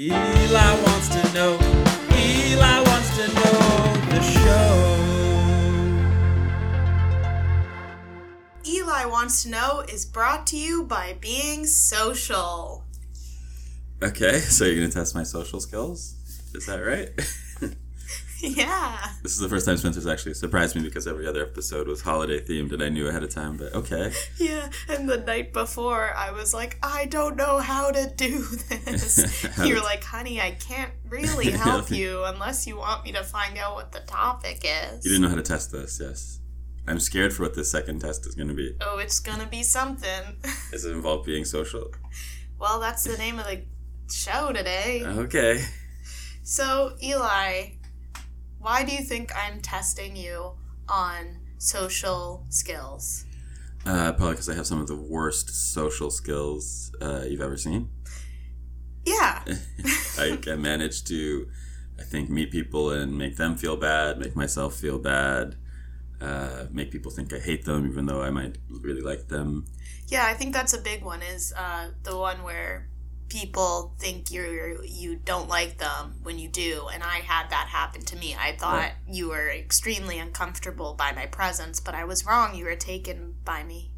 Eli wants to know. Eli wants to know the show. Eli Wants to Know is brought to you by Being Social. Okay, so you're gonna test my social skills? Is that right? Yeah. this is the first time Spencer's actually surprised me because every other episode was holiday themed and I knew ahead of time, but okay. Yeah. And the night before, I was like, I don't know how to do this. You're like, honey, I can't really help you unless you want me to find out what the topic is. You didn't know how to test this, yes. I'm scared for what this second test is gonna be. Oh, it's gonna be something. Does it involve being social? well, that's the name of the show today. Okay. So, Eli, why do you think I'm testing you on social skills? Uh, probably because I have some of the worst social skills uh, you've ever seen. Yeah. I can manage to, I think, meet people and make them feel bad, make myself feel bad, uh, make people think I hate them, even though I might really like them. Yeah, I think that's a big one. Is uh, the one where people think you're you don't like them when you do, and I had that happen to me. I thought Right. you were extremely uncomfortable by my presence, but I was wrong. You were taken by me.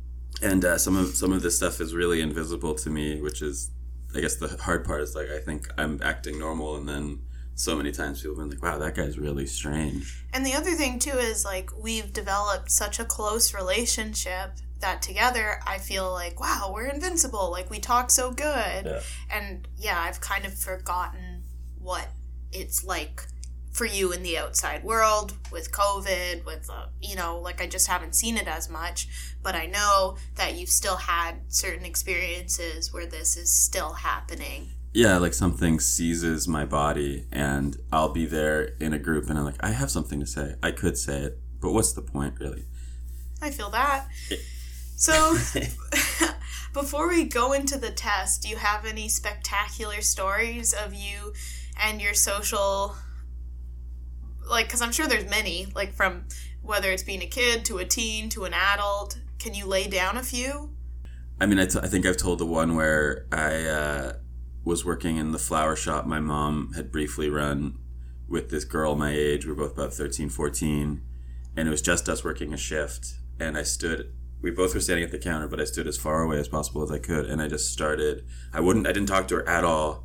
And uh, some of some of this stuff is really invisible to me, which is, I guess, the hard part is like I think I'm acting normal, and then so many times people have been like, "Wow, that guy's really strange." And the other thing too is like we've developed such a close relationship that together I feel like wow we're invincible like we talk so good Yeah. and yeah I've kind of forgotten what it's like for you in the outside world with COVID with uh, you know like I just haven't seen it as much but I know that you've still had certain experiences where this is still happening Yeah, like something seizes my body, and I'll be there in a group, and I'm like, I have something to say. I could say it, but what's the point, really? I feel that. So, before we go into the test, do you have any spectacular stories of you and your social. Like, because I'm sure there's many, like from whether it's being a kid to a teen to an adult. Can you lay down a few? I mean, I, t- I think I've told the one where I uh, was working in the flower shop my mom had briefly run with this girl my age. We were both about 13, 14. And it was just us working a shift. And I stood, we both were standing at the counter, but I stood as far away as possible as I could. And I just started, I wouldn't, I didn't talk to her at all.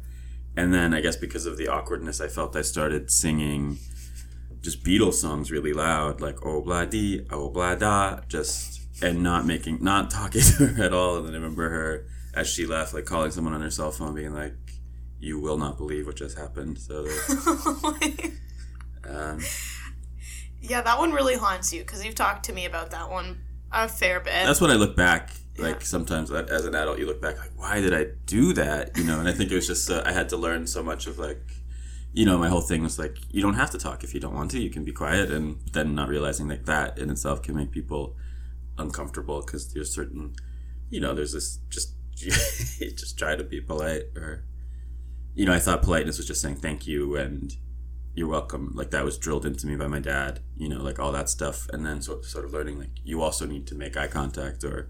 And then I guess because of the awkwardness I felt, I started singing just Beatles songs really loud, like oh blah dee, oh blah da, just and not making, not talking to her at all. And then I remember her as she left, like calling someone on her cell phone, being like, "You will not believe what just happened." So, um, yeah, that one really haunts you because you've talked to me about that one a fair bit. that's when I look back. Like Yeah. sometimes as an adult, you look back like, "Why did I do that?" You know. And I think it was just uh, I had to learn so much of like. You know, my whole thing was like, you don't have to talk if you don't want to. You can be quiet, and then not realizing that that in itself can make people uncomfortable because there's certain, you know, there's this just just try to be polite or, you know, I thought politeness was just saying thank you and you're welcome. Like that was drilled into me by my dad. You know, like all that stuff, and then sort sort of learning like you also need to make eye contact or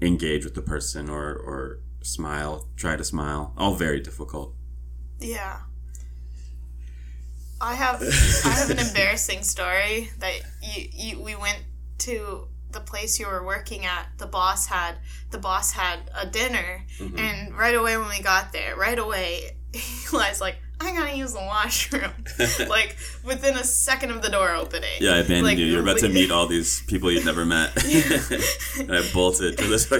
engage with the person or or smile, try to smile. All very difficult. Yeah. I have I have an embarrassing story that you, you we went to the place you were working at the boss had the boss had a dinner. And right away when we got there right away he was like I gotta use the washroom. Like within a second of the door opening. Yeah, I abandoned Like, you. You're about to meet all these people you'd never met. and I bolted to this.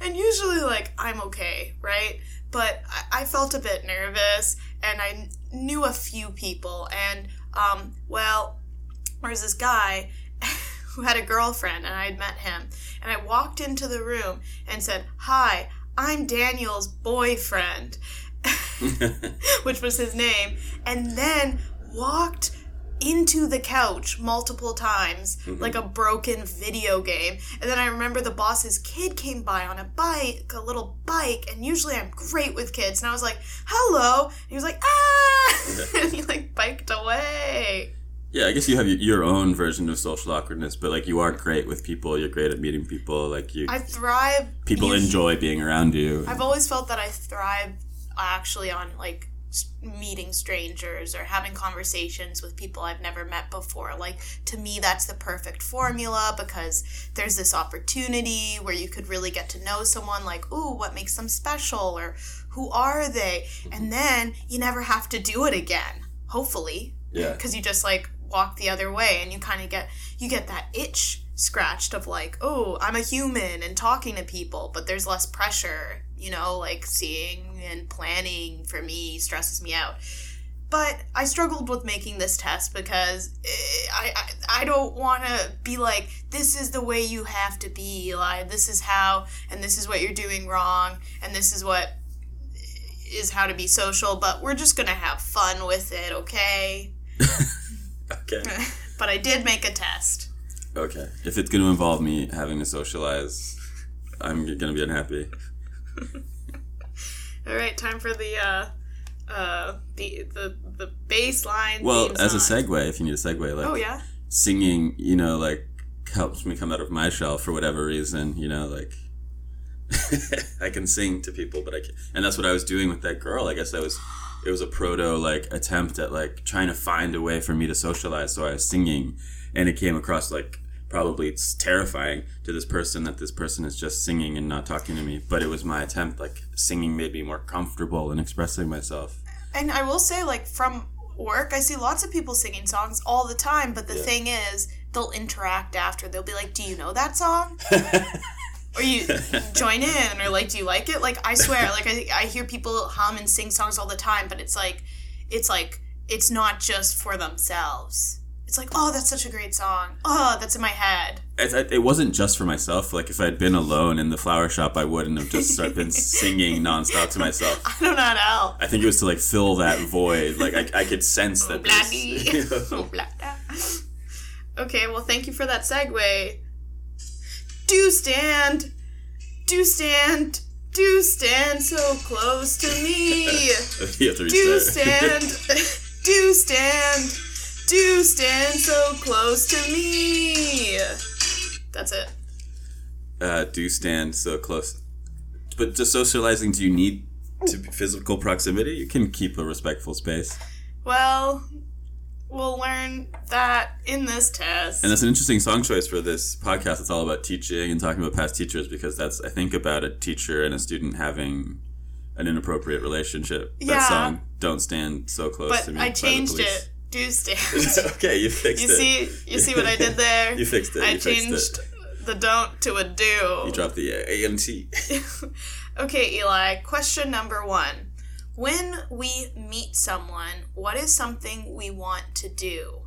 and usually like i'm okay right? But I, I felt a bit nervous and i knew a few people. And um well there's this guy who had a girlfriend and i'd met him. And i walked into the room and said hi i'm daniel's boyfriend which was his name and then walked into the couch multiple times like a broken video game. And then i remember the boss's kid came by on a bike a little bike and usually i'm great with kids. And i was like hello and he was like ah! And he like biked away Yeah, I guess you have your- own version of social awkwardness, but like you are great with people. You're great at meeting people. Like you, i thrive people enjoy being around you. i've always felt that i thrive actually on like meeting strangers or having conversations with people I've never met before. Like, to me, that's the perfect formula because there's this opportunity where you could really get to know someone, like, ooh, what makes them special or who are they? And then you never have to do it again, hopefully Yeah. because you just like walk the other way and you kind of get you get that itch scratched of like oh i'm a human and talking to people but there's less pressure you know like seeing and planning for me stresses me out. But i struggled with making this test because eh, i i, I don't want to be like this is the way you have to be eli. This is how and this is what you're doing wrong and this is what is how to be social but we're just gonna have fun with it okay Okay. but I did make a test. Okay. If it's going to involve me having to socialize, I'm going to be unhappy. All right, time for the uh, uh, the the the baseline. Well, as a segue, if you need a segue, like Oh yeah. singing, you know, like helps me come out of my shell for whatever reason, you know, like I can sing to people, but I can and that's what I was doing with that girl. I guess that was it was a proto like attempt at like trying to find a way for me to socialize. So I was singing and it came across like probably it's terrifying to this person that this person is just singing and not talking to me. But it was my attempt, like singing made me more comfortable in expressing myself. And I will say, like from work, I see lots of people singing songs all the time. But the Yeah. thing is, they'll interact after. They'll be like, "Do you know that song?" or you join in, or like, "Do you like it?" Like I swear, like I I hear people hum and sing songs all the time, but it's like, it's like it's not just for themselves. It's like, oh, that's such a great song. Oh, that's in my head. it, it- wasn't just for myself. Like if I'd been alone in the flower shop, I wouldn't have just been singing nonstop to myself. I don't know how. I think it was to like fill that void. Like I, I could sense that. This, blah, blah. okay, well, thank you for that segue. Do stand, do stand, do stand so close to me. you have to Do stand, do stand, do stand so close to me. That's it. uh, do stand so close. But just socializing, do you need to be physical proximity? You can keep a respectful space. Well, we'll learn that in this test. And that's an interesting song choice for this podcast. It's all about teaching and talking about past teachers because that's I think about a teacher and a student having an inappropriate relationship. Yeah. That song "Don't Stand So Close but to Me" I changed it. Do stand. okay, you fixed You it. see, you see what I did there. You fixed it, I you changed it. the don't to a do. You dropped the A and T. okay, Eli. Question number one: When we meet someone, what is something we want to do?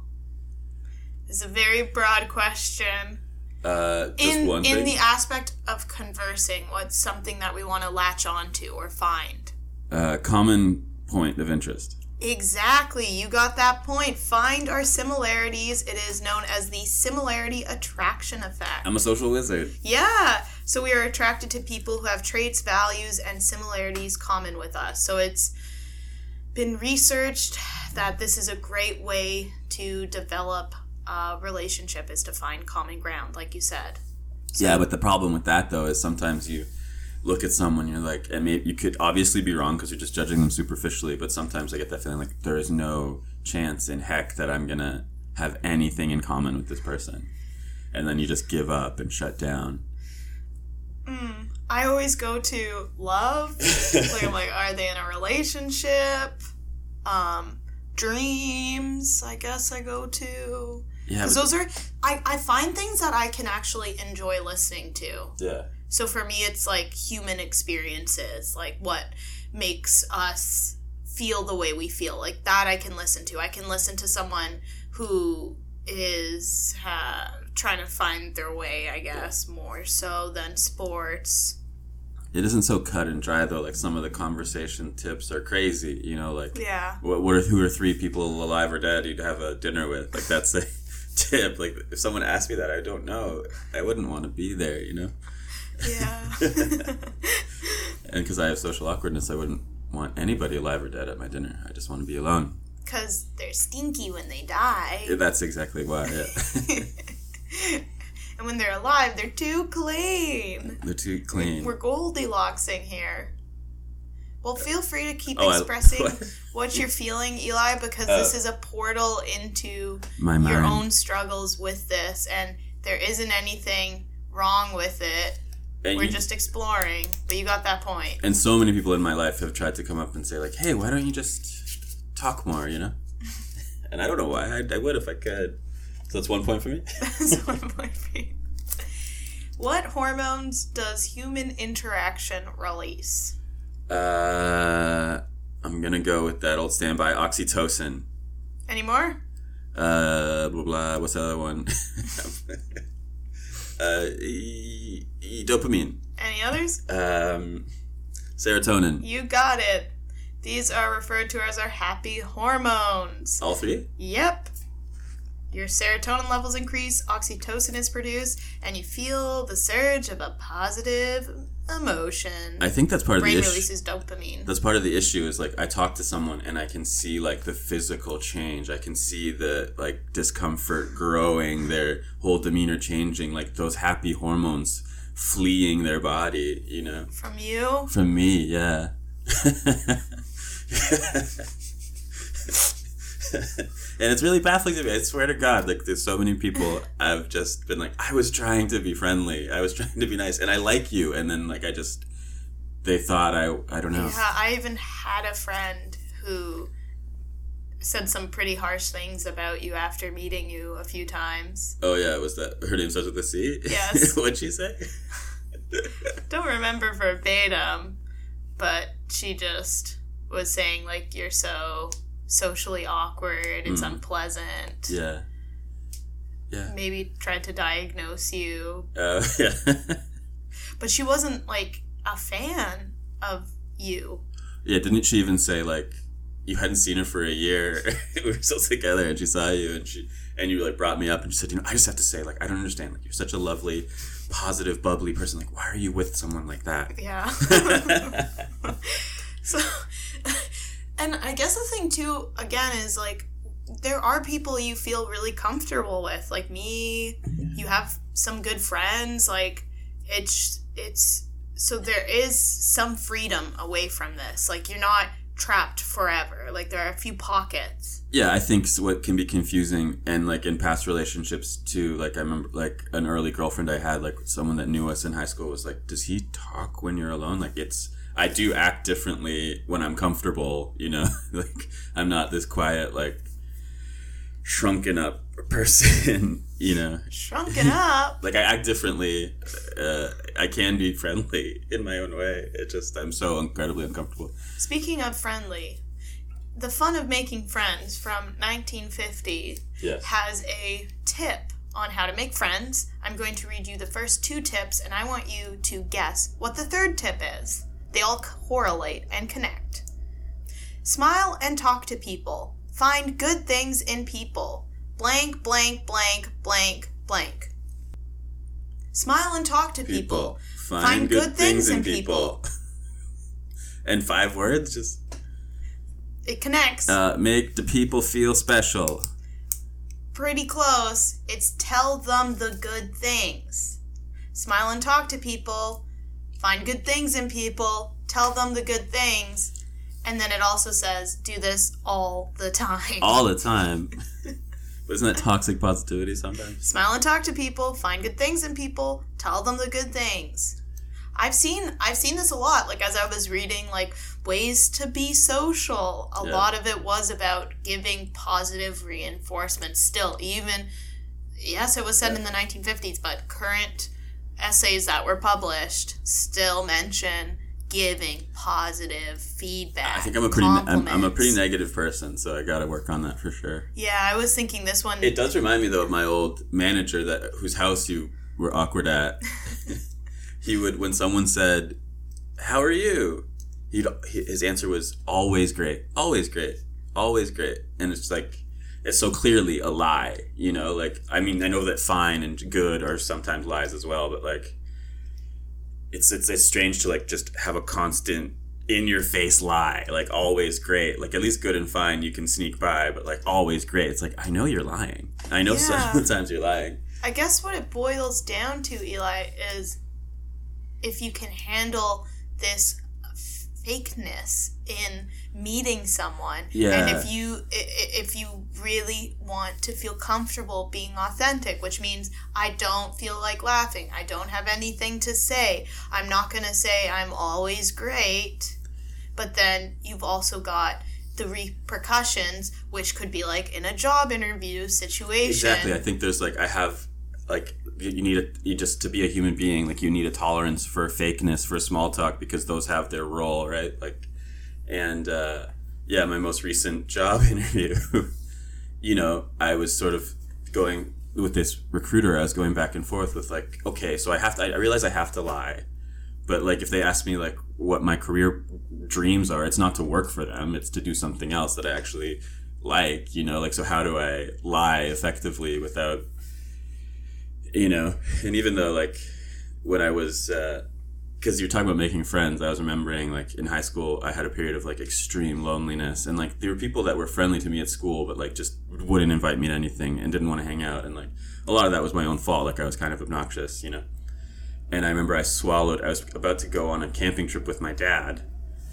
It's a very broad question. Uh, just In in thing. the aspect of conversing, what's something that we want to latch onto or find? uh, common point of interest. Exactly, you got that point. Find our similarities. It is known as the similarity attraction effect. I'm a social wizard. Yeah. So we are attracted to people who have traits, values, and similarities common with us. So it's been researched that this is a great way to develop a relationship is to find common ground, like you said. Yeah, but the problem with that though is sometimes you look at someone, you're like, and maybe you could obviously be wrong because you're just judging them superficially. But sometimes I get that feeling like there is no chance in heck that I'm gonna have anything in common with this person, and then you just give up and shut down. I always go to love. like I'm like, are they in a relationship? Um, dreams. I guess I go to. Yeah, Because those are, I, I find things that I can actually enjoy listening to. yeah, So for me, it's like human experiences, like what makes us feel the way we feel. Like that, I can listen to. I can listen to someone who is uh, trying to find their way, I guess, more so than sports. it isn't so cut and dry though. Like some of the conversation tips are crazy. You know, like Yeah. what, what are who are three people alive or dead you'd have a dinner with? Like that's a tip. Like if someone asked me that, I don't know. I wouldn't want to be there. You know. Yeah. And because I have social awkwardness, I wouldn't want anybody alive or dead at my dinner. I just want to be alone. Because they're stinky when they die. That's exactly why. Yeah. and when they're alive, they're too clean. They're too clean. We're Goldilocksing here. Well, feel free to keep Oh, I- expressing what you're feeling, Eli, because this Oh. is a portal into My your own struggles with this, and there isn't anything wrong with it. And, We're you- just exploring, but you got that point. and so many people in my life have tried to come up and say like, "Hey, why don't you just talk more?" You know. And I don't know why. I, I would if I could. So that's one point for me. That's one point for you. What hormones does human interaction release? Uh, I'm gonna go with that old standby oxytocin. Any more? Uh, blah blah. What's the other one? uh, e- e- dopamine. Any others? Um, serotonin. You got it. These are referred to as our happy hormones. All three. Yep. Your serotonin levels increase, oxytocin is produced, and you feel the surge of a positive emotion. I think that's part of the issue. Brain releases dopamine. That's part of the issue. Is like I talk to someone and I can see like the physical change. I can see the like discomfort growing, their whole demeanor changing, like those happy hormones fleeing their body. You know. From you? From me, yeah. and it's really baffling to me. I swear to God, like there's so many people I've just been like, I was trying to be friendly, I was trying to be nice, and I like you, and then like I just they thought I I don't know. Yeah, I even had a friend who said some pretty harsh things about you after meeting you a few times. Oh yeah, was that her name starts with a C? Yes. What'd she say? Don't remember verbatim, but she just was saying like you're so socially awkward, it's Mm. unpleasant. yeah. Yeah. Maybe tried to diagnose you, Uh, yeah. but she wasn't like a fan of you. Yeah, didn't she even say like you hadn't seen her for a year? we were still together, and she saw you, and she and you like brought me up, and she said, you know, I just have to say, like, I don't understand. Like, you're such a lovely, positive, bubbly person. Like, why are you with someone like that? Yeah. so, and I guess the thing too, again, is like there are people you feel really comfortable with, like me. Mm-hmm. You have some good friends. Like it's it's so there is some freedom away from this. Like you're not trapped forever. Like there are a few pockets. yeah, I think what can be confusing, and like in past relationships too. Like I remember, like an early girlfriend I had, like someone that knew us in high school was like, "Does he talk when you're alone?" Like it's. I do act differently when I'm comfortable, you know. like I'm not this quiet, like shrunken up person, you know. Shrunken up. like I act differently. Uh, I can be friendly in my own way. It just I'm so incredibly uncomfortable. Speaking of friendly, the fun of making friends from 1950 Yes. has a tip on how to make friends. I'm going to read you the first two tips, and I want you to guess what the third tip is. They all correlate and connect. Smile and talk to people. Find good things in people. Blank, blank, blank, blank, blank. Smile and talk to people. Find, good, things, in people. and five words, just It connects. uh, make the people feel special. Pretty close. It's tell them the good things. Smile and talk to people. Find good things in people. Tell them the good things. And then it also says do this all the time. all the time. but isn't that toxic positivity sometimes? Smile and talk to people. Find good things in people. Tell them the good things. I've seen I've seen this a lot. Like as I was reading like ways to be social, a Yeah. lot of it was about giving positive reinforcement. Still, even yes, it was said in the 1950s, but current essays that were published still mention giving positive feedback. I think I'm a pretty I'm, I'm a pretty negative person, so I got to work on that for sure. Yeah, I was thinking this one. It does remind me though of my old manager that whose house you were awkward at. he would when someone said, "How are you?" He'd his answer was always great, always great, always great, and it's like it's so clearly a lie, you know. Like I mean, I know that fine and good are sometimes lies as well, but like it's it's it's strange to like just have a constant in your face lie like always great like at least good and fine you can sneak by but like always great it's like i know you're lying i know Yeah. sometimes you're lying I guess what it boils down to, Eli, is if you can handle this fakeness in meeting someone. Yeah. And if you if you really want to feel comfortable being authentic, which means I don't feel like laughing, I don't have anything to say. I'm not going to say I'm always great. But then you've also got the repercussions, which could be like in a job interview situation. Exactly. I think there's like I have like you need a you just to be a human being like you need a tolerance for fakeness for small talk because those have their role right like and uh, yeah my most recent job interview you know I was sort of going with this recruiter I was going back and forth with like okay so I have to I realize I have to lie. But like if they ask me like what my career dreams are it's not to work for them it's to do something else that I actually like you know like so how do I lie effectively without you know? And even though like when I was because you're talking about making friends I was remembering like in high school I had a period of like extreme loneliness and like there were people that were friendly to me at school but like just wouldn't invite me to anything and didn't want to hang out and like a lot of that was my own fault like I was kind of obnoxious you know and I remember I swallowed. I was about to go on a camping trip with my dad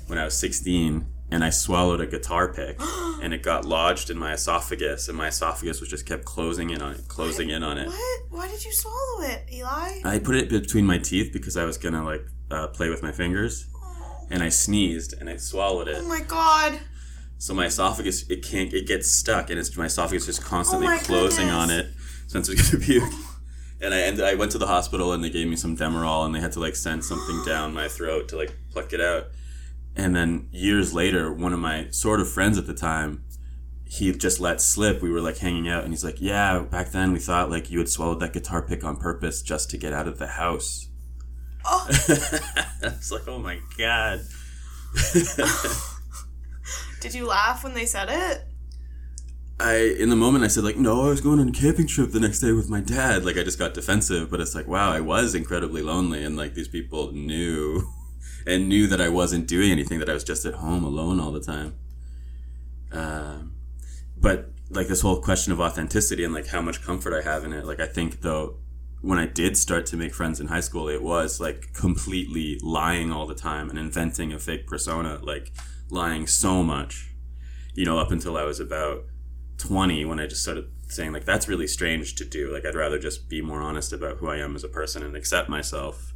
when I was 16, and I swallowed a guitar pick, and it got lodged in my esophagus, and my esophagus was just kept closing in on it, closing in on it. What? Why did you swallow it, Eli? I put it between my teeth because I was gonna like uh, play with my fingers, and I sneezed and I swallowed it. Oh my god. So my esophagus it can't it gets stuck, and it's my esophagus is constantly Oh closing goodness. on it since it's gonna puke. And I ended, I went to the hospital and they gave me some Demerol and they had to like send something down my throat to like pluck it out. And then years later, one of my sort of friends at the time, he just let slip. We were like hanging out and he's like, "Yeah, back then we thought like you had swallowed that guitar pick on purpose just to get out of the house." Oh. I was like, "Oh my god." Did you laugh when they said it? I in the moment I said like no I was going on a camping trip the next day with my dad like I just got defensive but it's like wow I was incredibly lonely and like these people knew and knew that I wasn't doing anything that I was just at home alone all the time um, but like this whole question of authenticity and like how much comfort I have in it like I think though when I did start to make friends in high school it was like completely lying all the time and inventing a fake persona like lying so much you know up until I was about 20 when I just started saying like that's really strange to do. Like I'd rather just be more honest about who I am as a person and accept myself.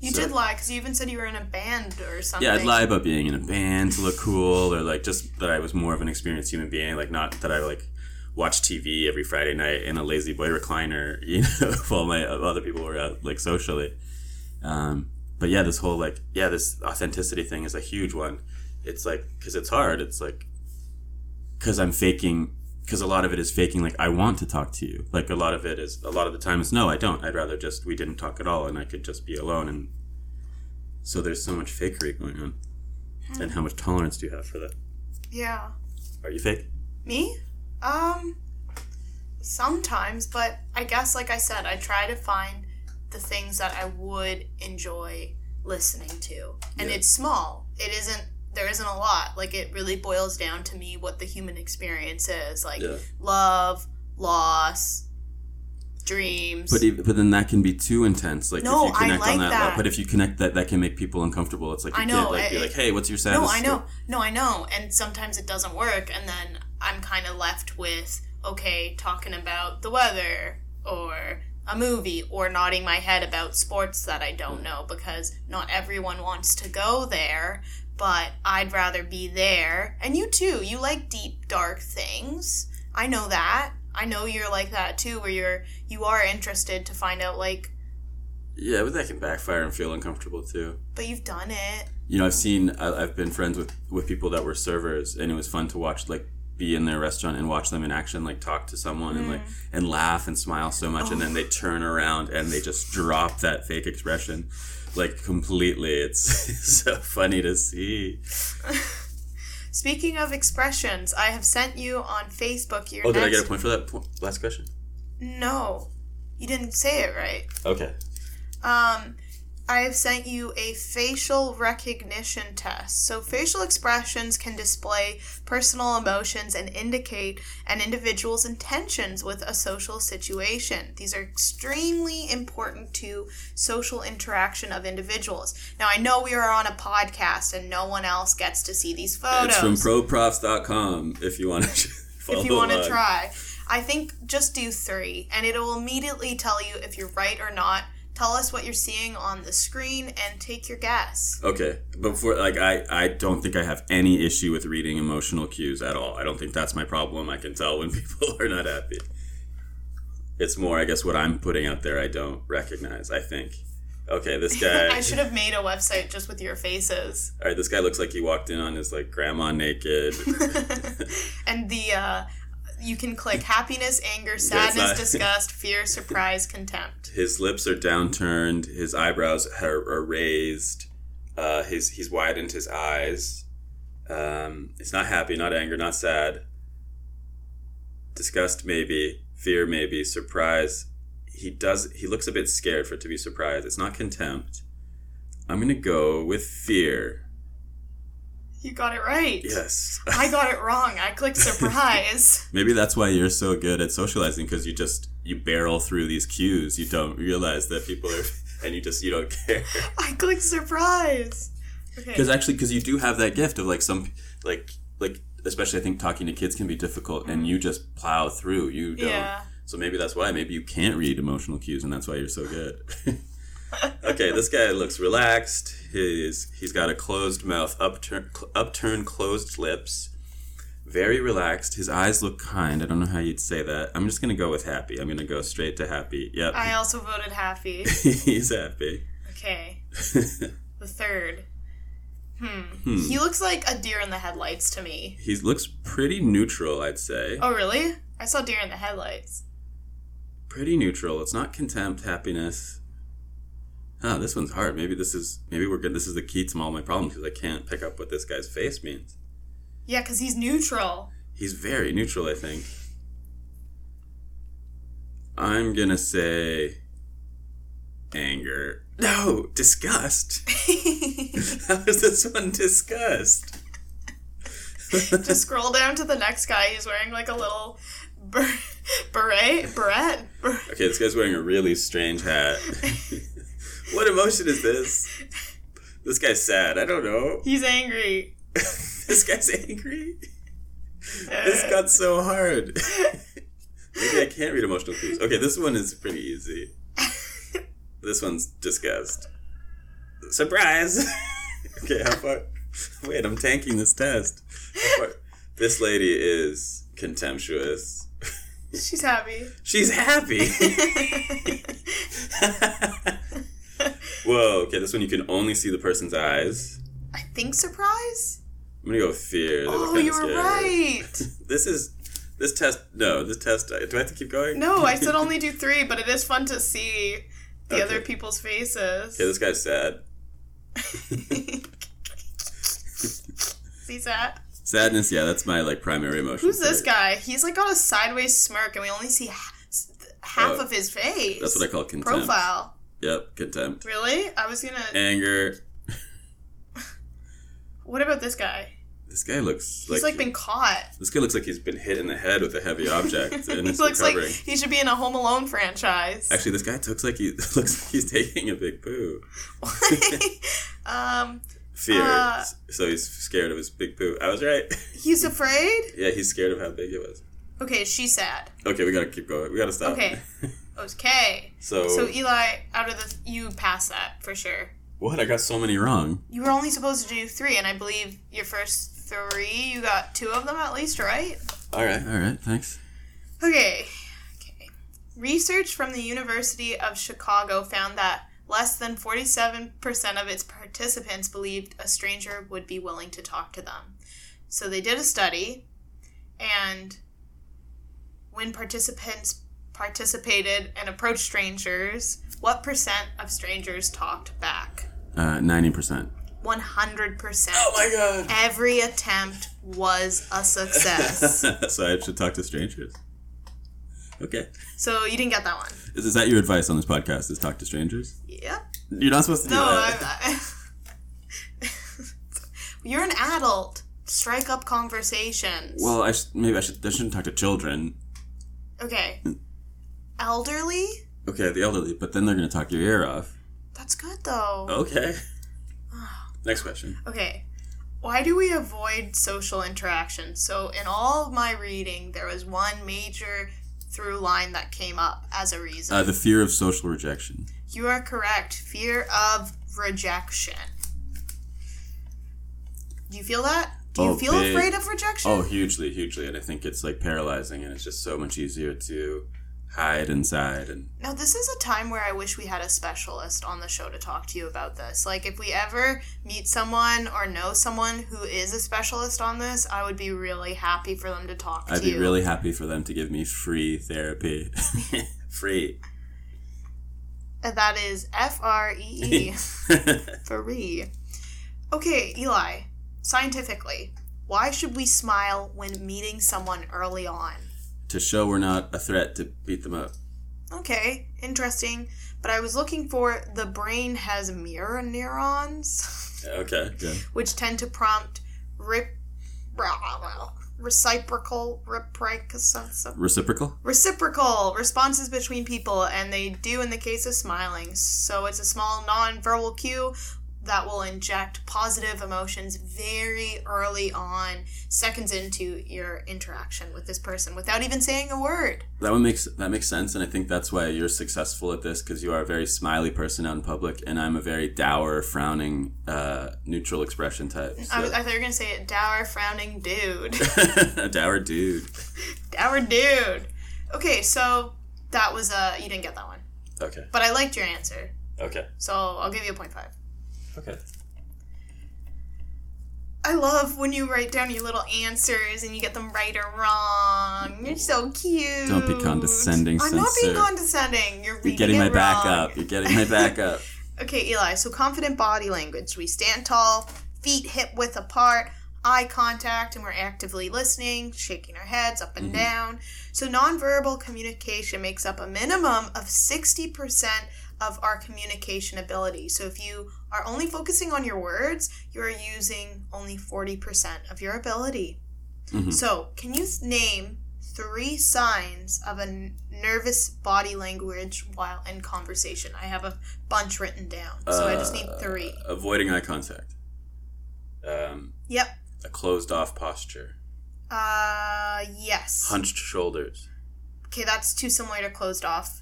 You So- did lie because you even said you were in a band or something. Yeah, I'd lie about being in a band to look cool or like just that I was more of an experienced human being, like not that I like watch TV every Friday night in a lazy boy recliner, you know, while my other people were out like socially. Um, but yeah, this whole like yeah, this authenticity thing is a huge one. It's like because it's hard. It's like because I'm faking. Because a lot of it is faking. Like I want to talk to you. Like a lot of it is. A lot of the time is no, I don't. I'd rather just we didn't talk at all, and I could just be alone. And so there's so much fakery going on. And how much tolerance do you have for that? Yeah. Are you fake? Me? Um, sometimes, but I guess, like I said, I try to find the things that I would enjoy listening to. And Yeah. it's small. It isn't, there isn't a lot. Like, it really boils down to me what the human experience is like Yeah. love, loss, dreams. But even, but then that can be too intense. Like No, if you I connect like on that, that. but if you connect that, that can make people uncomfortable. It's like you I know, can't like be like, hey, what's your saddest? No, I know. story?" No, I know. And sometimes it doesn't work. And then I'm kind of left with, okay, talking about the weather or a movie or nodding my head about sports that I don't know because not everyone wants to go there. But I'd rather be there. And you too. You like deep, dark things. I know that. I know you're like that too, where you're you are interested to find out like, Yeah, but that can backfire and feel uncomfortable too. but you've done it. You know, I've seen, I've been friends with with people that were servers, and it was fun to watch like be in their restaurant and watch them in action, like talk to someone and like and laugh and smile so much, and then they turn around and they just drop that fake expression, like completely. It's so funny to see. Speaking of expressions, I have sent you on Facebook your Oh, did I get a point for that po- last question? No, you didn't say it right. Okay. Um, I have sent you a facial recognition test. So, facial expressions can display personal emotions and indicate an individual's intentions with a social situation. These are extremely important to social interaction of individuals. Now, I know we are on a podcast and no one else gets to see these photos. It's from proprofs.com if you want to if you want to try. I think just do three, and it will immediately tell you if you're right or not tell us what you're seeing on the screen and take your guess. Okay before like i i don't think i have any issue with reading emotional cues at all. I don't think that's my problem. I can tell when people are not happy. It's more i guess what i'm putting out there i don't recognize i think. Okay this guy i should have made a website just with your faces. All right this guy looks like he walked in on his like grandma naked. And the uh you can click happiness, anger, sadness, disgust, fear, surprise, contempt. His lips are downturned. His eyebrows are, are raised. Uh, his he's widened his eyes. Um, it's not happy, not anger, not sad. Disgust, maybe. Fear, maybe. Surprise. He does. He looks a bit scared for it to be surprised. It's not contempt. I'm gonna go with fear. You got it right. Yes. I got it wrong. I clicked surprise. Maybe that's why you're so good at socializing because you just you barrel through these cues. You don't realize that people are, and you just you don't care. I clicked surprise. Okay. Because okay. actually, because you do have that gift of like some like like especially I think talking to kids can be difficult, and you just plow through. You don't. Yeah. So maybe that's why. Maybe you can't read emotional cues, and that's why you're so good. Okay, this guy looks relaxed. He's he's got a closed mouth, upturned upturned closed lips, very relaxed. His eyes look kind. I don't know how you'd say that. I'm just gonna go with happy. I'm gonna go straight to happy. Yep. I also voted happy. he's happy. Okay. the third. Hmm. hmm. He looks like a deer in the headlights to me. He looks pretty neutral, I'd say. Oh, really? I saw deer in the headlights. Pretty neutral. It's not contempt, happiness oh, this one's hard. Maybe this is maybe we're good. This is the key to all my problems because I can't pick up what this guy's face means. Yeah, because he's neutral. He's very neutral. I think. I'm gonna say anger. No, disgust. How is this one disgust? Just scroll down to the next guy. He's wearing like a little beret. Beret. Okay, this guy's wearing a really strange hat. What emotion is this? This guy's sad. I don't know. He's angry. this guy's angry. this uh. got so hard. Maybe I can't read emotional cues. Okay, this one is pretty easy. This one's disgust. Surprise! okay, how far? Wait, I'm tanking this test. This lady is contemptuous. She's happy. She's happy. Whoa, okay, this one you can only see the person's eyes. I think surprise? I'm gonna go with fear. Oh, you were right. this is this test. No, this test. Do I have to keep going? No, I said only do three, but it is fun to see the okay. other people's faces. Yeah, this guy's sad. see sad. Sadness, yeah, that's my like primary emotion. Who's this guy? He's like got a sideways smirk, and we only see half oh, of his face. That's what I call contempt. Profile. Yep, contempt. Really? I was gonna. Anger. what about this guy? This guy looks he's like, like been caught. This guy looks like he's been hit in the head with a heavy object and he looks recovering. like he should be in a Home Alone franchise. Actually, this guy looks like he looks like he's taking a big poo. um, Fear. Uh, so he's scared of his big poo. I was right. He's afraid. yeah, he's scared of how big it was. Okay, she's sad. Okay, we gotta keep going. We gotta stop. Okay. Okay. So So Eli, out of the you passed that for sure. What? I got so many wrong. You were only supposed to do three, and I believe your first three, you got two of them at least, right? All right. All right. Thanks. Okay. Okay. Research from the University of Chicago found that less than 47% of its participants believed a stranger would be willing to talk to them. So they did a study, and when participants participated and approached strangers, what percent of strangers talked back? Uh, 90%. 100%. Oh my god. Every attempt was a success. so I should talk to strangers. Okay. So you didn't get that one. Is, is that your advice on this podcast? Is talk to strangers? Yep. You're not supposed to do No, that. I, I, you're an adult. Strike up conversations. well, I sh- maybe I should. I shouldn't talk to children. okay. Elderly? Okay, the elderly, but then they're gonna talk your ear off. That's good though. Okay. Next question. Okay. Why do we avoid social interaction? So, in all of my reading, there was one major through line that came up as a reason. Uh, the fear of social rejection. you are correct. Fear of rejection. Do you feel that? Do you Oh, feel big. afraid of rejection? Oh, hugely, hugely, and I think it's like paralyzing, and it's just so much easier to hide inside and Now, this is a time where I wish we had a specialist on the show to talk to you about this. Like, if we ever meet someone or know someone who is a specialist on this, I would be really happy for them to talk I'd to be really happy for them to give me free therapy. free. Uh, that is F R E E. Free. Okay, Eli, scientifically, why should we smile when meeting someone early on? To show we're not a threat to beat them up. Okay, interesting. But I was looking for the brain has mirror neurons. Okay, good. which tend to prompt rip, reciprocal reciprocal Reciprocal? reciprocal responses between people, and they do in the case of smiling. So it's a small non-verbal cue that will inject positive emotions very early on, seconds into your interaction with this person, without even saying a word. That one makes that makes sense, and I think that's why you're successful at this because you are a very smiley person out in public, and I'm a very dour, frowning, uh, neutral expression type. I, So. I thought you were gonna say it, dour, frowning dude. a dour dude. dour dude. Okay, so that was uh, you didn't get that one. Okay. But I liked your answer, Okay. so I'll give you a point five. Okay. I love when you write down your little answers and you get them right or wrong. You're so cute. Don't be condescending, I'm not being condescending. You're, You're getting it my back wrong. up. You're getting my back up. Okay, Eli. So confident body language. We stand tall, feet hip width apart, eye contact, and we're actively listening, shaking our heads up and Mm-hmm. down. So nonverbal communication makes up a minimum of sixty percent of our communication ability. So if you are only focusing on your words, you are using only forty percent of your ability. Mhm. So can you name three signs of a n- nervous body language while in conversation. I have a bunch written down, so I just need Uh, three. Avoiding eye contact. Um, Yep. a closed off posture. Uh, yes. Hunched shoulders. Okay, that's too similar to closed off.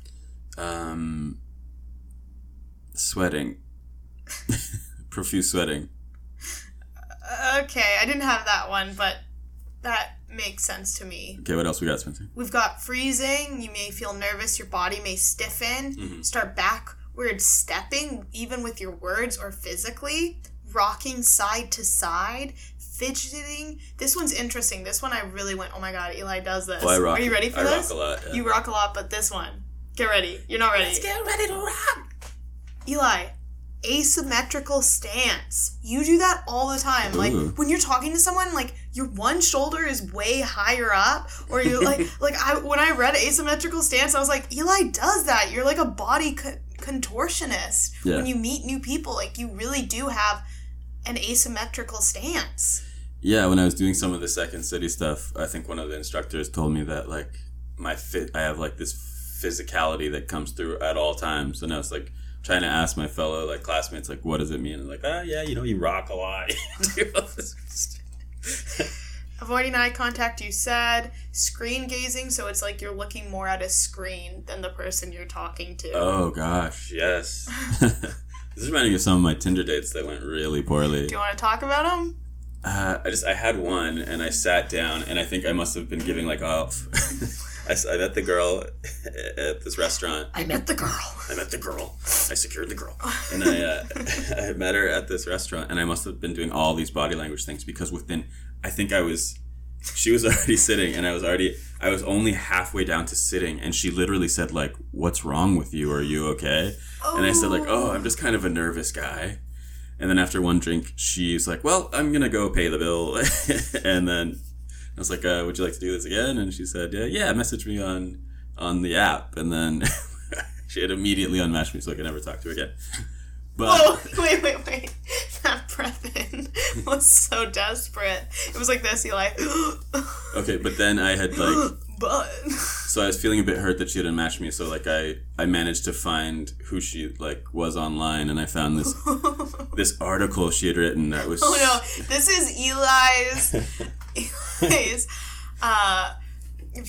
Um, sweating. Profuse sweating. Okay, I didn't have that one, but that makes sense to me. Okay, what else we got, Spencer? We've got freezing. You may feel nervous. Your body may stiffen. Mhm. Start backward stepping, even with your words or physically. Rocking side to side. Fidgeting. This one's interesting. This one I really went, oh my god, Eli does this. Well, I rock. Are you ready for I this? rock a lot. yeah. You rock a lot, but this one. Get ready. You're not ready. Let's get ready to rock. Eli, asymmetrical stance. You do that all the time. Like when you're talking to someone, like your one shoulder is way higher up, or you like like I when I read asymmetrical stance, I was like, Eli does that. You're like a body co- contortionist Yeah. when you meet new people. Like you really do have an asymmetrical stance. Yeah, when I was doing some of the second city stuff, I think one of the instructors told me that like my fit, I have like this physicality that comes through at all times, and I was like trying to ask my fellow like classmates like, what does it mean? And like, ah, yeah, you know, you rock a lot. Do all this stuff. Avoiding eye contact, you said. Screen gazing, so it's like you're looking more at a screen than the person you're talking to. oh gosh, yes. this is reminding me of some of my Tinder dates that went really poorly. Do you want to talk about them? Uh, I just I had one and I sat down and I think I must have been giving like off. I, I met the girl at this restaurant. I met the girl. I met the girl. I secured the girl, and I uh, I met her at this restaurant, and I must have been doing all these body language things because within I think I was. She was already sitting, and I was already. I was only halfway down to sitting, and she literally said, "Like, what's wrong with you? Are you okay?" And I said, "Like, oh, I'm just kind of a nervous guy." And then after one drink, she's like, "Well, I'm gonna go pay the bill." and then I was like, uh, "Would you like to do this again?" And she said, "Yeah, yeah." Message me on on the app, and then she had immediately unmatched me, so I could never talk to her again. But Oh, wait, wait, wait. That breath in was so desperate. It was like this, Eli. okay, but then I had like but. so I was feeling a bit hurt that she had unmatched me. So like I I managed to find who she like was online, and I found this this article she had written that was Oh no, this is Eli's Eli's uh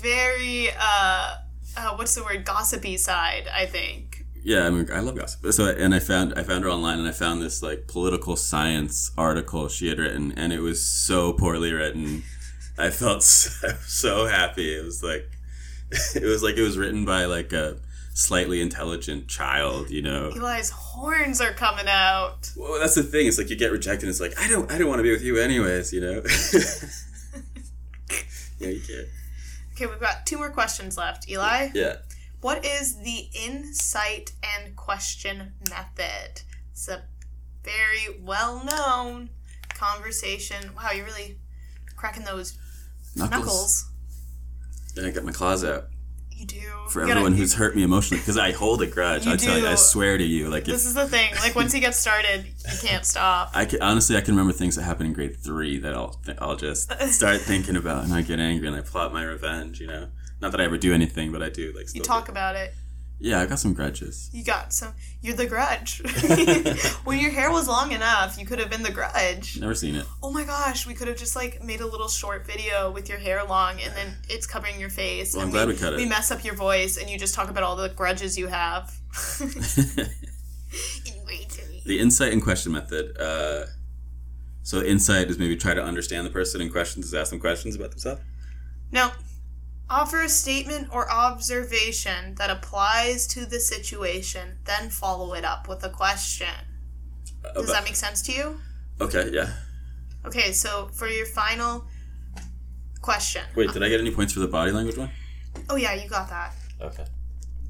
very uh, uh what's the word gossipy side, I think. yeah I mean I love gossip. So and I found I found her online, and I found this like political science article she had written, and it was so poorly written. I felt so, so happy. It was like it was like it was written by like a slightly intelligent child, you know. Eli's horns are coming out. Well, that's the thing. It's like you get rejected. It's like I don't, I don't want to be with you anyways. You know. yeah, you can't. Okay, we've got two more questions left. Eli, Yeah. what is the insight and question method? It's a very well known conversation. Wow, you're really cracking those Knuckles. knuckles. Then I got my claws out You do. for You gotta- everyone who's hurt me emotionally because I hold a grudge. You I tell you, I swear to you, like This if is the thing. Like once he gets started, you can't stop. I can honestly, I can remember things that happened in grade three that I'll th- I'll just start thinking about, and I get angry and I plot my revenge. You know, not that I ever do anything, but I do. Like You talk about it. Yeah, I got some grudges. You got some. You're the grudge. when your hair was long enough, you could have been the grudge. Never seen it. Oh my gosh, we could have just like made a little short video with your hair long and then it's covering your face. Well, I'm glad we cut it. We mess up your voice and you just talk about all the grudges you have. the insight and question method. Uh, so insight is maybe try to understand the person, and questions is ask them questions about themselves. Now, offer a statement or observation that applies to the situation, then follow it up with a question. Does that make sense to you? okay, yeah. Okay, so for your final question. Wait, did I get any points for the body language one? Oh, yeah, you got that. Okay.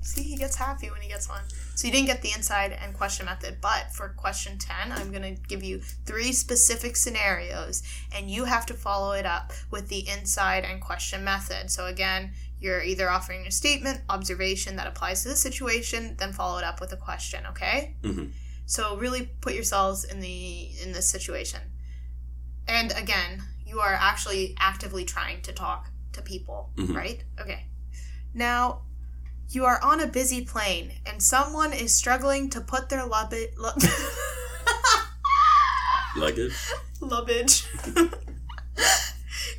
See, he gets happy when he gets one. So you didn't get the inside and question method, but for question 10, I'm going to give you three specific scenarios and you have to follow it up with the inside and question method. So again, you're either offering a statement, observation that applies to the situation, then follow it up with a question, okay? Mhm. So really put yourselves in the in this situation. And again, you are actually actively trying to talk to people, Mhm. right? Okay. Now, you are on a busy plane and someone is struggling to put their luggage Luggage. luggage.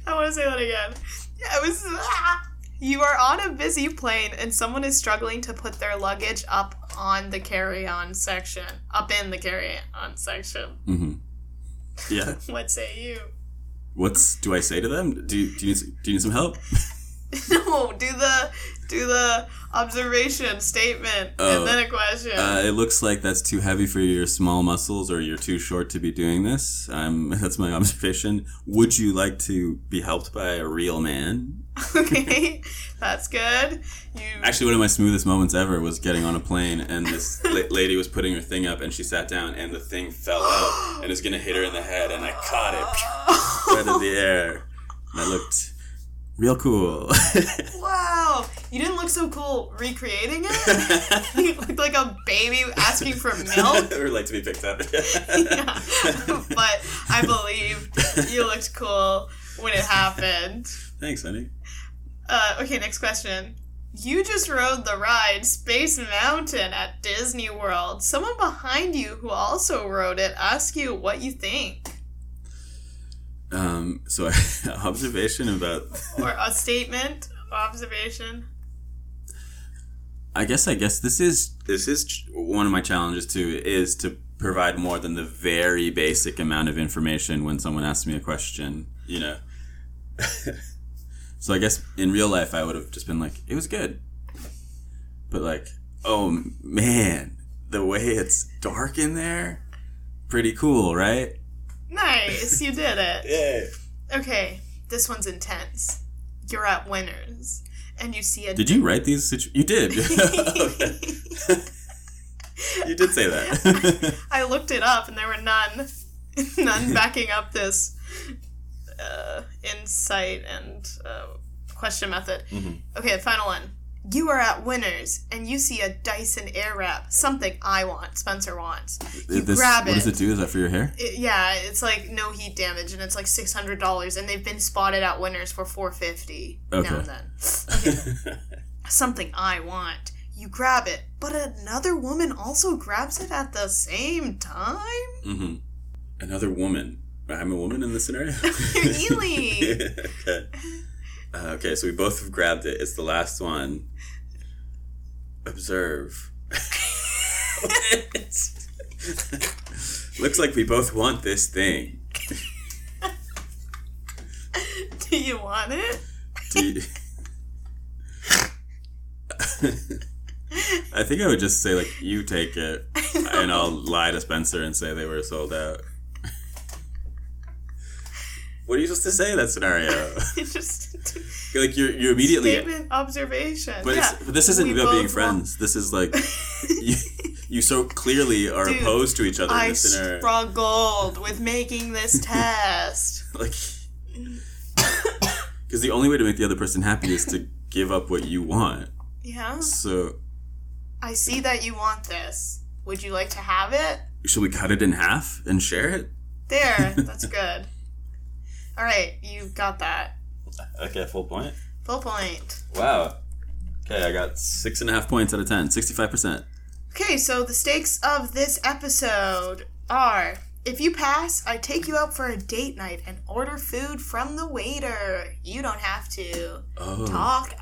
I want to say that again. Yeah, it was You are on a busy plane and someone is struggling to put their luggage up on the carry-on section. Up in the carry-on section. Mm-hmm. Yeah. What say you? What's do I say to them? Do you, do you need do you need some help? No, do the do the observation statement Oh. and then a question. Uh, it looks like that's too heavy for your small muscles, or you're too short to be doing this. Um, that's my observation. Would you like to be helped by a real man? okay, that's good. You Actually, one of my smoothest moments ever was getting on a plane, and this la- lady was putting her thing up, and she sat down, and the thing fell out, and was gonna hit her in the head, and I caught it right in the air, and I looked real cool. Wow, you didn't look so cool recreating it. you looked like a baby asking for milk. or like to be picked up. yeah. but I believe you looked cool when it happened. Thanks, honey. Uh, okay, next question. You just rode the ride Space Mountain at Disney World. Someone behind you who also rode it asked you what you think. Um, so observation about Or a statement, observation. I guess I guess this is this is one of my challenges too is to provide more than the very basic amount of information when someone asks me a question, you know. so I guess in real life I would have just been like it was good. But like, oh man, the way it's dark in there, pretty cool, right? Nice, you did it. Yeah. Okay, this one's intense. You're at Winners, and you see a. Did you write these situ- You did. You did say that. I looked it up, and there were none, none backing up this uh, insight and uh, question method. Mhm. Okay, the final one. You are at Winners and you see a Dyson Airwrap, something I want, Spencer wants. You This- grab What does it do? Is that for your hair? It- yeah, it's like no heat damage, and it's like six hundred dollars, and they've been spotted at Winners for four fifty Okay. now and then. Okay, something I want. You grab it, but another woman also grabs it at the same time. hmm Another woman. I'm a woman in this scenario. You're Eli. okay. Uh, okay, so we both have grabbed it. It's the last one. Observe. Looks like we both want this thing. Do you want it? Do you- I think I would just say like you take it, and I'll lie to Spencer and say they were sold out. What are you supposed to say in that scenario? Just like you you immediately statement observation. But, yeah. but this isn't We about being friends. This is like you, you so clearly are Dude, opposed to each other in I this scenario. struggled with making this test. like, because the only way to make the other person happy is to give up what you want. Yeah. So, I see that you want this. Would you like to have it? should we cut it in half and share it? There. That's good. All right, you got that. Okay, full point. Full point. Wow. Okay, I got six and a half points out of ten. Sixty-five percent. Okay, so the stakes of this episode are if you pass, I take you out for a date night and order food from the waiter. You don't have to Oh. talk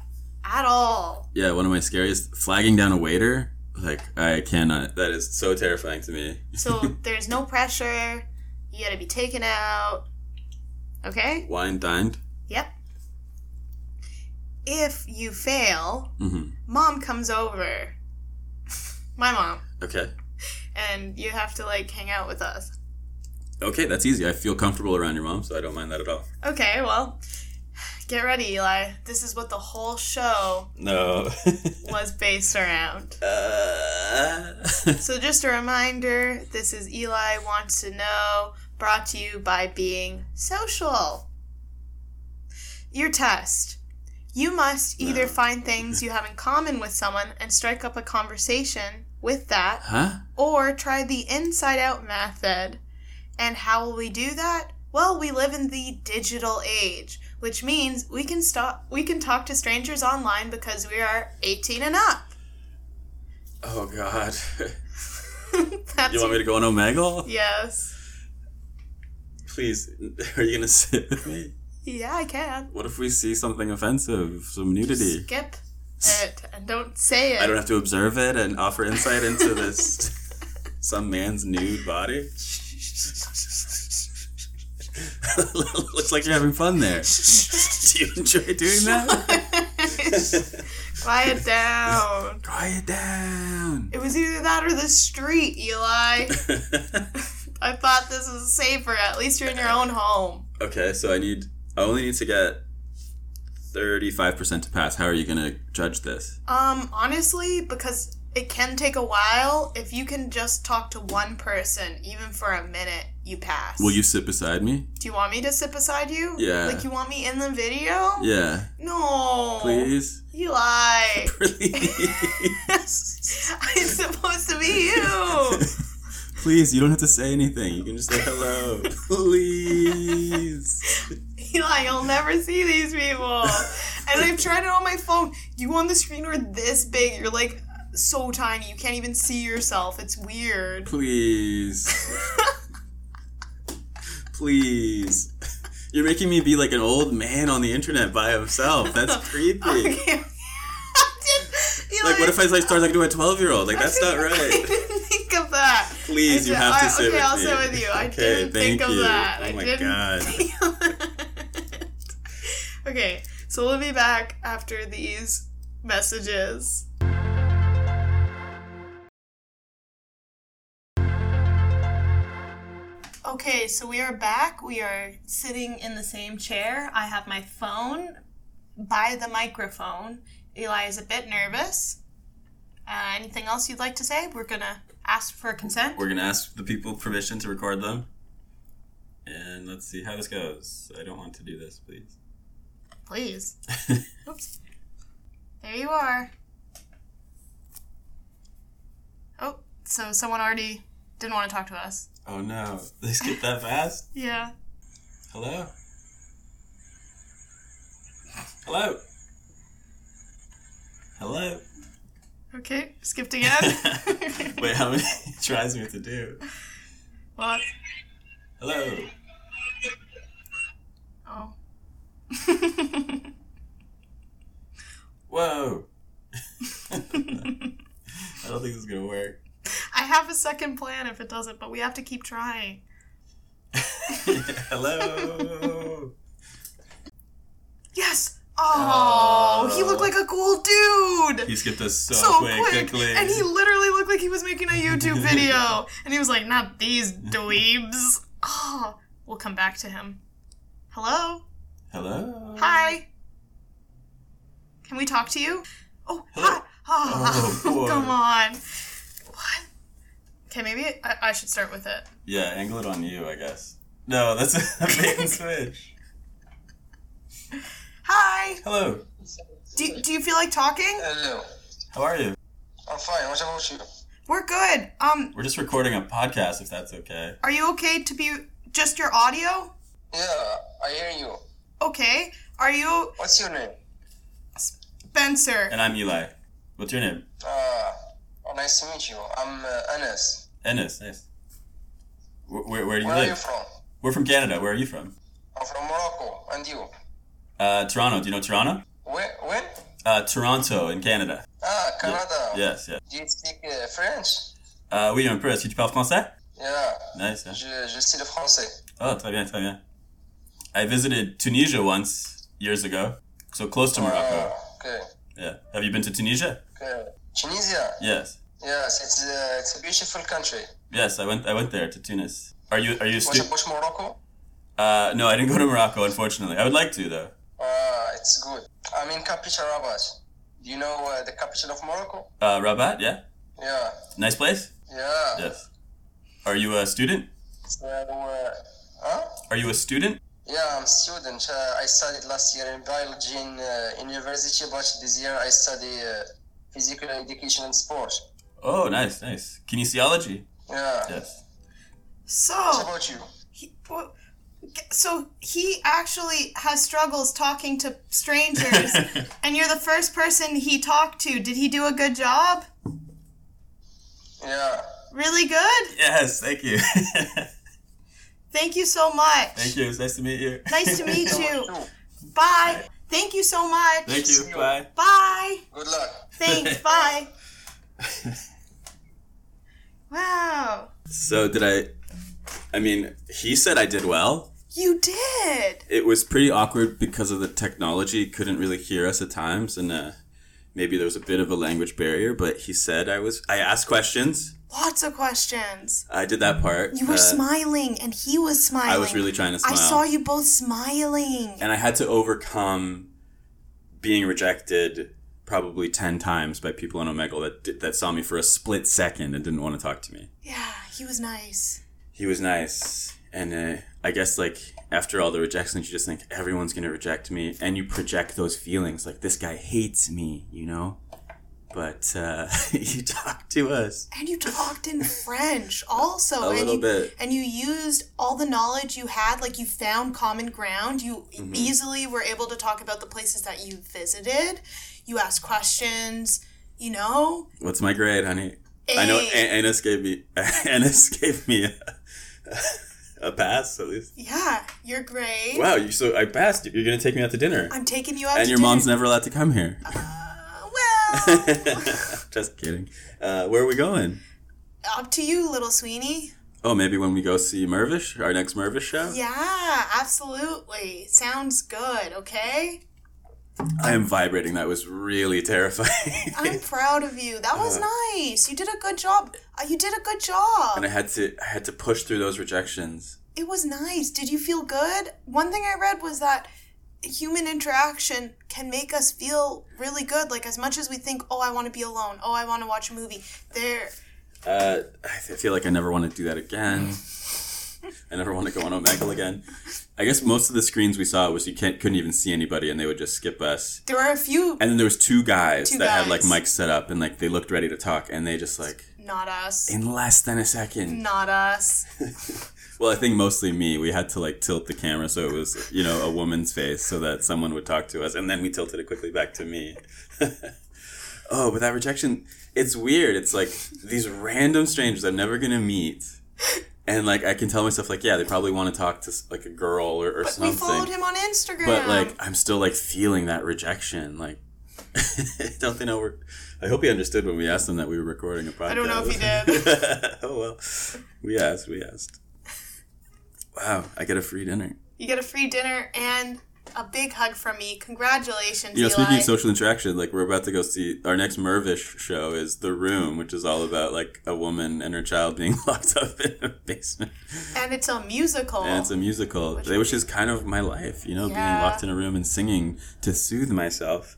at all. Yeah, one of my scariest flagging down a waiter. Like I cannot. That is so terrifying to me. So there's no pressure. You gotta be taken out. Okay? Wine dined. Yep. If you fail, Mm-hmm. mom comes over. My mom. Okay. And you have to like hang out with us. Okay, that's easy. I feel comfortable around your mom, so I don't mind that at all. Okay, well, get ready, Eli. This is what the whole show No. was based around. uh, So, just a reminder this is Eli Wants to Know, brought to you by Being Social. Your test. You must either No. find things you have in common with someone and strike up a conversation with that, huh? or try the inside out method. And how will we do that? Well, we live in the digital age, which means we can stop we can talk to strangers online because we are 18 and up. Oh God. You want me to go on Omegle? Yes. Please, are you gonna sit with me? Yeah, I can. What if we see something offensive, some nudity? Skip it and don't say it. I don't have to observe it and offer insight into this some man's nude body. Looks like you're having fun there. Do you enjoy doing that? Quiet down. Quiet down. It was either that or the street, Eli. I thought this was safer. At least you're in your own home. okay, so I need. I only need to get thirty-five percent to pass. How are you gonna judge this? Um, honestly, because it can take a while, if you can just talk to one person, even for a minute, you pass. Will you sit beside me? Do you want me to sit beside you? Yeah. Like you want me in the video? Yeah, No. please. You Eli. Please. I'm supposed to be you. Please, you don't have to say anything. You can just say hello. Please. Eli, you'll never see these people. And I've tried it on my phone. You on the screen are this big. You're like so tiny. You can't even see yourself. It's weird. Please. Please. You're making me be like an old man on the internet by himself. That's creepy. Okay. Like, what if I like start talking to a 12 year old? Like, that's not right. didn't think of that. Please, you have to I- sit okay, with I'll me. sit with you. I Okay, didn't think of you. that. Oh I my didn't God. think- okay, so we'll be back after these messages. Okay, so we are back. We are sitting in the same chair. I have my phone by the microphone. Eli is a bit nervous. Uh, anything else you'd like to say? We're gonna ask for consent. We're to ask the people permission to record them. And let's see how this goes. I don't want to do this, please. Please. Oops. There you are. Oh, so someone already didn't want to talk to us. Oh no, they skipped that fast. Yeah. Hello. Hello. Hello. Okay, skipped again. Wait, how many tries do we have to do? what? Hello. Oh. Whoa. I don't think this is gonna work. I have a second plan if it doesn't, but we have to keep trying. Hello. Yes! Oh, he looked oh. like a cool dude! He skipped us so, so quick, and he literally looked like he was making a YouTube video, and he was like, "Not these dweebs." Oh, we'll come back to him. Hello, Hello. hi. Can we talk to you? Oh, hi. Ah, oh, Oh, come on. What? Okay, maybe I, I should start with it. Yeah, angle it on you, I guess. No, that's a bait and switch. Hi. Hello. Do, do you feel like talking? Hello. How are you? I'm fine. What about you? We're good. Um, We're just recording a podcast, if that's okay. are you okay to be just your audio? Yeah, I hear you. Okay. Are you What's your name? Spencer? And I'm Eli. What's your name? Uh, oh, nice to meet you. I'm uh, Anas. Ennis. Nice. Where, where, where do you Where are live? you from? We're from Canada. Where are you from? I'm from Morocco. And you? Uh, Toronto. Do you know Toronto? When? When? Uh, Toronto in Canada. Ah, Canada. Yes, yes. Do you speak uh, French? Uh, oui, un peu. Est-ce que tu parles français? Yeah. Nice. yeah. Je, je sais le français. Oh, très bien, très bien. I visited Tunisia once, years ago. So close to Morocco. Ah, okay. Yeah. Have you been to Tunisia? Okay. Tunisia. Yes. Yes, it's uh, it's a beautiful country. Yes, I went I went there to Tunis. Are you are you a What student? about Morocco? Uh, no, I didn't go to Morocco, unfortunately. I would like to though. It's good. I'm in capital Rabat. Do you know uh, the capital of Morocco? Uh, Rabat, yeah, Yeah. nice place. Yeah. Yes. Are you a student? So, uh, huh? Are you a student? Yeah, I'm a student. Uh, I studied last year in biology in uh, university, but this year I study uh, physical education and sport. Oh, nice, nice. Kinesiology. Yeah. Yes. So. What about you? he, wha- so he actually has struggles talking to strangers, and you're the first person he talked to. Did he do a good job? Yeah. Really good. yes, thank you. Thank you so much. thank you. It's nice to meet you. Nice to meet you. Bye. Thank you so much. Thank you. Bye. Bye. Good luck. Thanks. Bye. Wow. So did I? I mean, he said I did well. You did. It was pretty awkward because of the technology. Couldn't really hear us at times, and uh, maybe there was a bit of a language barrier. But he said I was. I asked questions. Lots of questions. I did that part. You were Uh, smiling, and he was smiling. I was really trying to smile. I saw you both smiling. and I had to overcome being rejected probably 10 times by people in Omegle that that saw me for a split second and didn't want to talk to me. Yeah, he was nice. He was nice and uh, I guess like after all the rejections you just think everyone's going to reject me and you project those feelings like this guy hates me, you know? But uh you talked to us And you talked in French also. a and little you, bit. And you used all the knowledge you had, like you found common ground. You Mm-hmm. easily were able to talk about the places that you visited. You asked questions, you know? What's my grade, honey? I know Hey. A- Annis gave me Annis gave me a, a pass at least. Yeah, you're great. Wow, you so I passed. you. You're going to take me out to dinner. I'm taking you out and your dinner. mom's never allowed to come here. Uh, well, Just kidding. Uh, where are we going? up to you, little Sweeney. Oh, maybe when we go see Mirvish, our next Mirvish show. Yeah, absolutely. Sounds good, okay? I am vibrating. That was really terrifying. I'm proud of you. That was nice. You did a good job. Uh, you did a good job. and I had to, I had to push through those rejections. It was nice. Did you feel good? One thing I read was that human interaction can make us feel really good. Like as much as we think, "Oh, I want to be alone. Oh, I want to watch a movie." There Uh, I feel like I never want to do that again. I never want to go on Omegle again. I guess most of the screens we saw was you can't couldn't even see anybody, and they would just skip us. There were a few, And then there was two guys Two that had like mics set up, and like they looked ready to talk, and they just like not us. in less than a second. Not us. Well, I think mostly me. We had to like tilt the camera so it was you know a woman's face so that someone would talk to us, and then we tilted it quickly back to me. oh, but that rejection, it's weird. It's like these random strangers I'm never gonna meet. And like I can tell myself like yeah they probably want to talk to like a girl or, or But something. we followed him on Instagram. but like I'm still like feeling that rejection. Like, don't they know we're? I hope he understood when we asked him that we were recording a podcast. I don't know if he did. oh well, we asked. We asked. Wow, I get a free dinner. you get a free dinner and a big hug from me. Congratulations, You know, Eli. speaking of social interaction, like we're about to go see our next Mirvish show is The Room, which is all about like a woman and her child being locked up in a basement, and it's a musical. and it's a musical, Which which, is kind of my life. You know, being locked in a room and singing to soothe myself.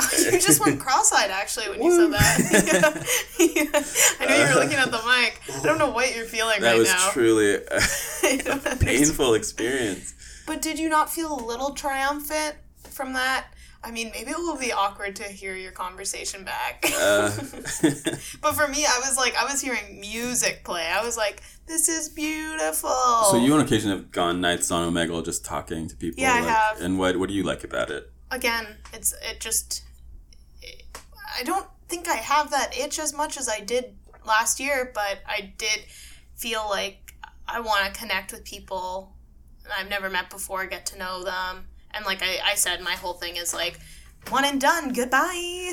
you just went cross-eyed actually when you said that. I know you were looking at the mic. I don't know what you're feeling That right was now. truly a I don't understand. painful experience. But did you not feel a little triumphant from that? I mean, maybe it will be awkward to hear your conversation back. Uh, but for me, I was like, I was hearing music play. I was like, this is beautiful. so you on occasion have gone nights on Omegle just talking to people. Yeah, I have. And what what do you like about it? again, it's it just. I don't think I have that itch as much as I did last year, but I did feel like I want to connect with people I've never met before, get to know them, and like I, I said, my whole thing is like, one and done, goodbye.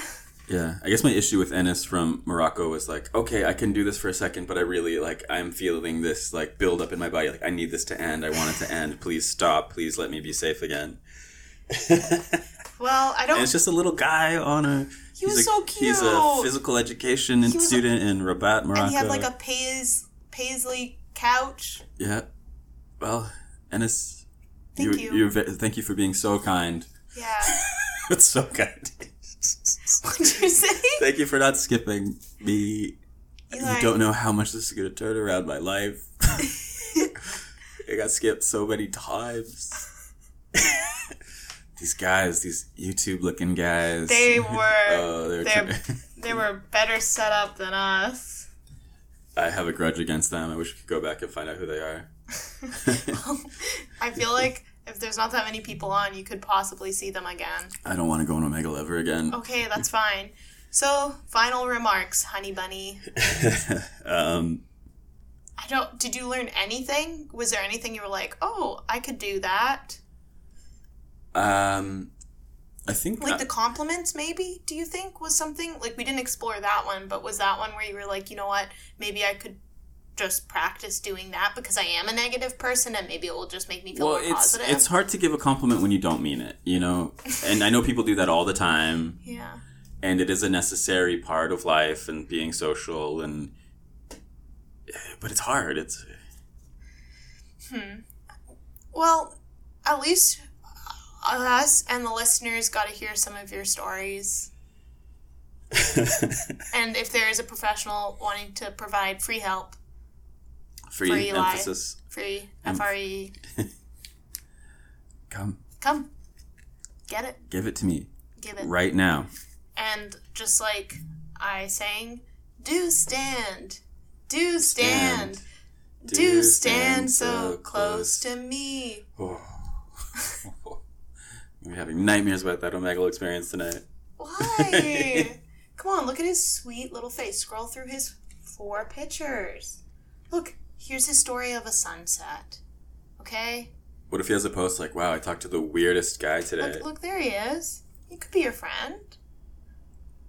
Yeah, I guess my issue with Ennis from Morocco was like, okay, I can do this for a second, but I really like I'm feeling this like build up in my body. Like I need this to end. I want it to end. Please stop. Please let me be safe again. Well, I don't. it's just a little guy on a. He was a, so cute. He's a physical education was a- student in Rabat, Morocco. and he had like a Pais, Paisley couch. yeah. Well, Ennis, Thank you, you. Thank you for being so kind. Yeah. It's so kind. What'd you say? Thank you for not skipping me. Eli, You don't know how much this is going to turn around my life. I got skipped so many times. these guys, these YouTube looking guys. They oh, were. Oh, they're. they're- They were better set up than us. I have a grudge against them. I wish we could go back and find out who they are. I feel like if there's not that many people on, you could possibly see them again. I don't want to go on Omegle ever again. Okay, that's fine. So, final remarks, honey bunny. um, I don't. Did you learn anything? Was there anything you were like, oh, I could do that? um, I think Like the compliments, maybe? Do you think was something like we didn't explore that one, but was that one where you were like, you know what, maybe I could just practice doing that because I am a negative person and maybe it will just make me feel well, more it's positive. it's hard to give a compliment when you don't mean it, you know. And I know people do that all the time. yeah. and it is a necessary part of life and being social and but it's hard it's Hmm. Well, at least us and the listeners got to hear some of your stories. And if there is a professional wanting to provide free help, free For Eli. emphasis free Um, FRE, come come get it, give it to me give it. right now And just like I sang, do stand, do stand, Stand. do stand so close to me. oh. we're having nightmares about that omegle experience tonight Why? Come on, look at his sweet little face. Scroll through his four pictures. Look, here's his story of a sunset. Okay? what if he has a post like wow i talked to the weirdest guy today Look, look, there he is. He could be your friend.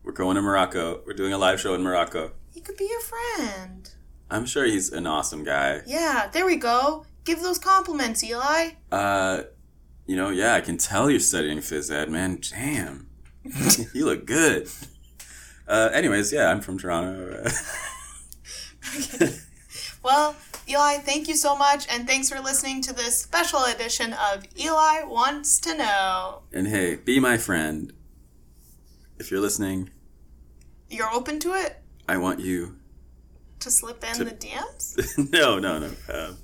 we're going to morocco we're doing a live show in morocco He could be your friend. i'm sure he's an awesome guy Yeah, there we go. Give those compliments, Eli. Uh, you know, yeah, I can tell you're studying phys ed, man. Damn, you look good. Uh, anyways, yeah, I'm from Toronto. Well, Eli, thank you so much, and thanks for listening to this special edition of Eli Wants to Know. and hey, be my friend. If you're listening, You're open to it? I want you. To slip in To- the DMs? no, no, no. Um,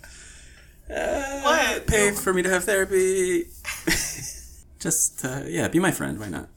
Uh, What? Pay for me to have therapy. Just uh, yeah, be my friend. Why not?